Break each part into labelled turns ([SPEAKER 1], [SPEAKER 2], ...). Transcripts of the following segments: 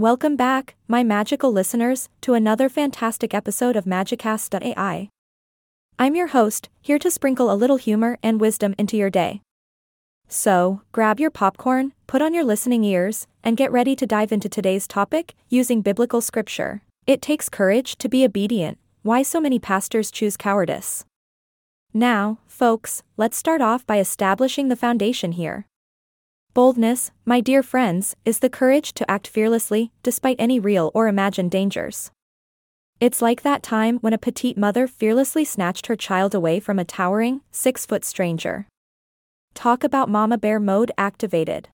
[SPEAKER 1] Welcome back, my magical listeners, to another fantastic episode of Magicast.ai. I'm your host, here to sprinkle a little humor and wisdom into your day. So, grab your popcorn, put on your listening ears, and get ready to dive into today's topic using biblical scripture. It takes courage to be obedient. Why so many pastors choose cowardice? Now, folks, let's start off by establishing the foundation here. Boldness, my dear friends, is the courage to act fearlessly, despite any real or imagined dangers. It's like that time when a petite mother fearlessly snatched her child away from a towering, six foot stranger. Talk about mama bear mode activated.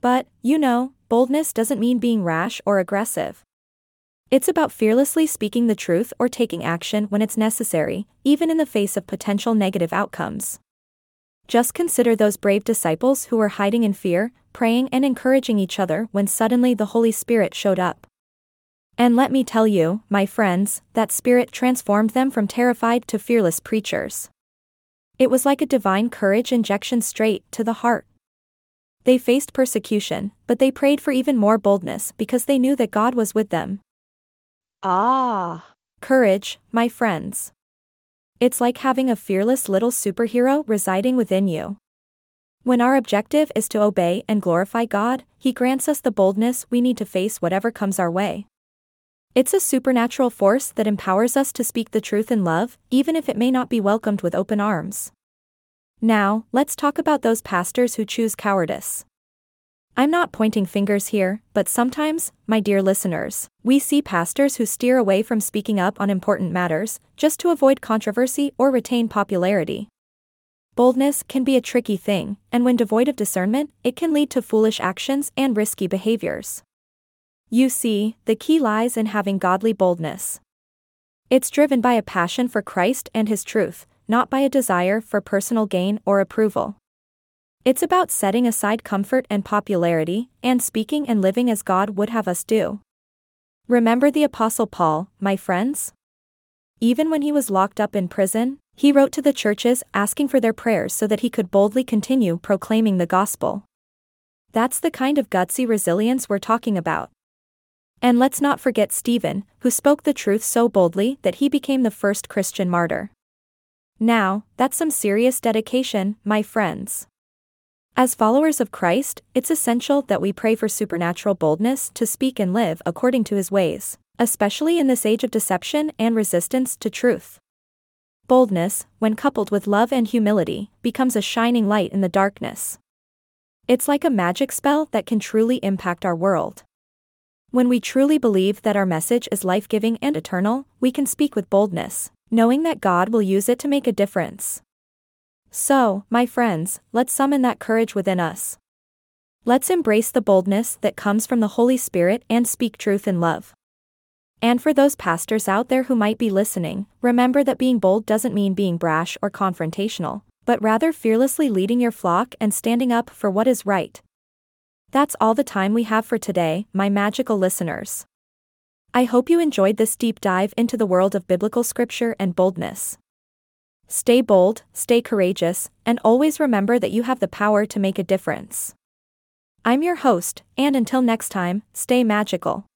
[SPEAKER 1] But, you know, boldness doesn't mean being rash or aggressive. It's about fearlessly speaking the truth or taking action when it's necessary, even in the face of potential negative outcomes. Just consider those brave disciples who were hiding in fear, praying and encouraging each other when suddenly the Holy Spirit showed up. And let me tell you, my friends, that Spirit transformed them from terrified to fearless preachers. It was like a divine courage injection straight to the heart. They faced persecution, but they prayed for even more boldness because they knew that God was with them. Ah! Courage, my friends. It's like having a fearless little superhero residing within you. When our objective is to obey and glorify God, He grants us the boldness we need to face whatever comes our way. It's a supernatural force that empowers us to speak the truth in love, even if it may not be welcomed with open arms. Now, let's talk about those pastors who choose cowardice. I'm not pointing fingers here, but sometimes, my dear listeners, we see pastors who steer away from speaking up on important matters, just to avoid controversy or retain popularity. Boldness can be a tricky thing, and when devoid of discernment, it can lead to foolish actions and risky behaviors. You see, the key lies in having godly boldness. It's driven by a passion for Christ and His truth, not by a desire for personal gain or approval. It's about setting aside comfort and popularity, and speaking and living as God would have us do. Remember the Apostle Paul, my friends? Even when he was locked up in prison, he wrote to the churches asking for their prayers so that he could boldly continue proclaiming the gospel. That's the kind of gutsy resilience we're talking about. And let's not forget Stephen, who spoke the truth so boldly that he became the first Christian martyr. Now, that's some serious dedication, my friends. As followers of Christ, it's essential that we pray for supernatural boldness to speak and live according to his ways, especially in this age of deception and resistance to truth. Boldness, when coupled with love and humility, becomes a shining light in the darkness. It's like a magic spell that can truly impact our world. When we truly believe that our message is life giving and eternal, we can speak with boldness, knowing that God will use it to make a difference. So, my friends, let's summon that courage within us. Let's embrace the boldness that comes from the Holy Spirit and speak truth in love. And for those pastors out there who might be listening, remember that being bold doesn't mean being brash or confrontational, but rather fearlessly leading your flock and standing up for what is right. That's all the time we have for today, my magical listeners. I hope you enjoyed this deep dive into the world of biblical scripture and boldness. Stay bold, stay courageous, and always remember that you have the power to make a difference. I'm your host, and until next time, stay magical.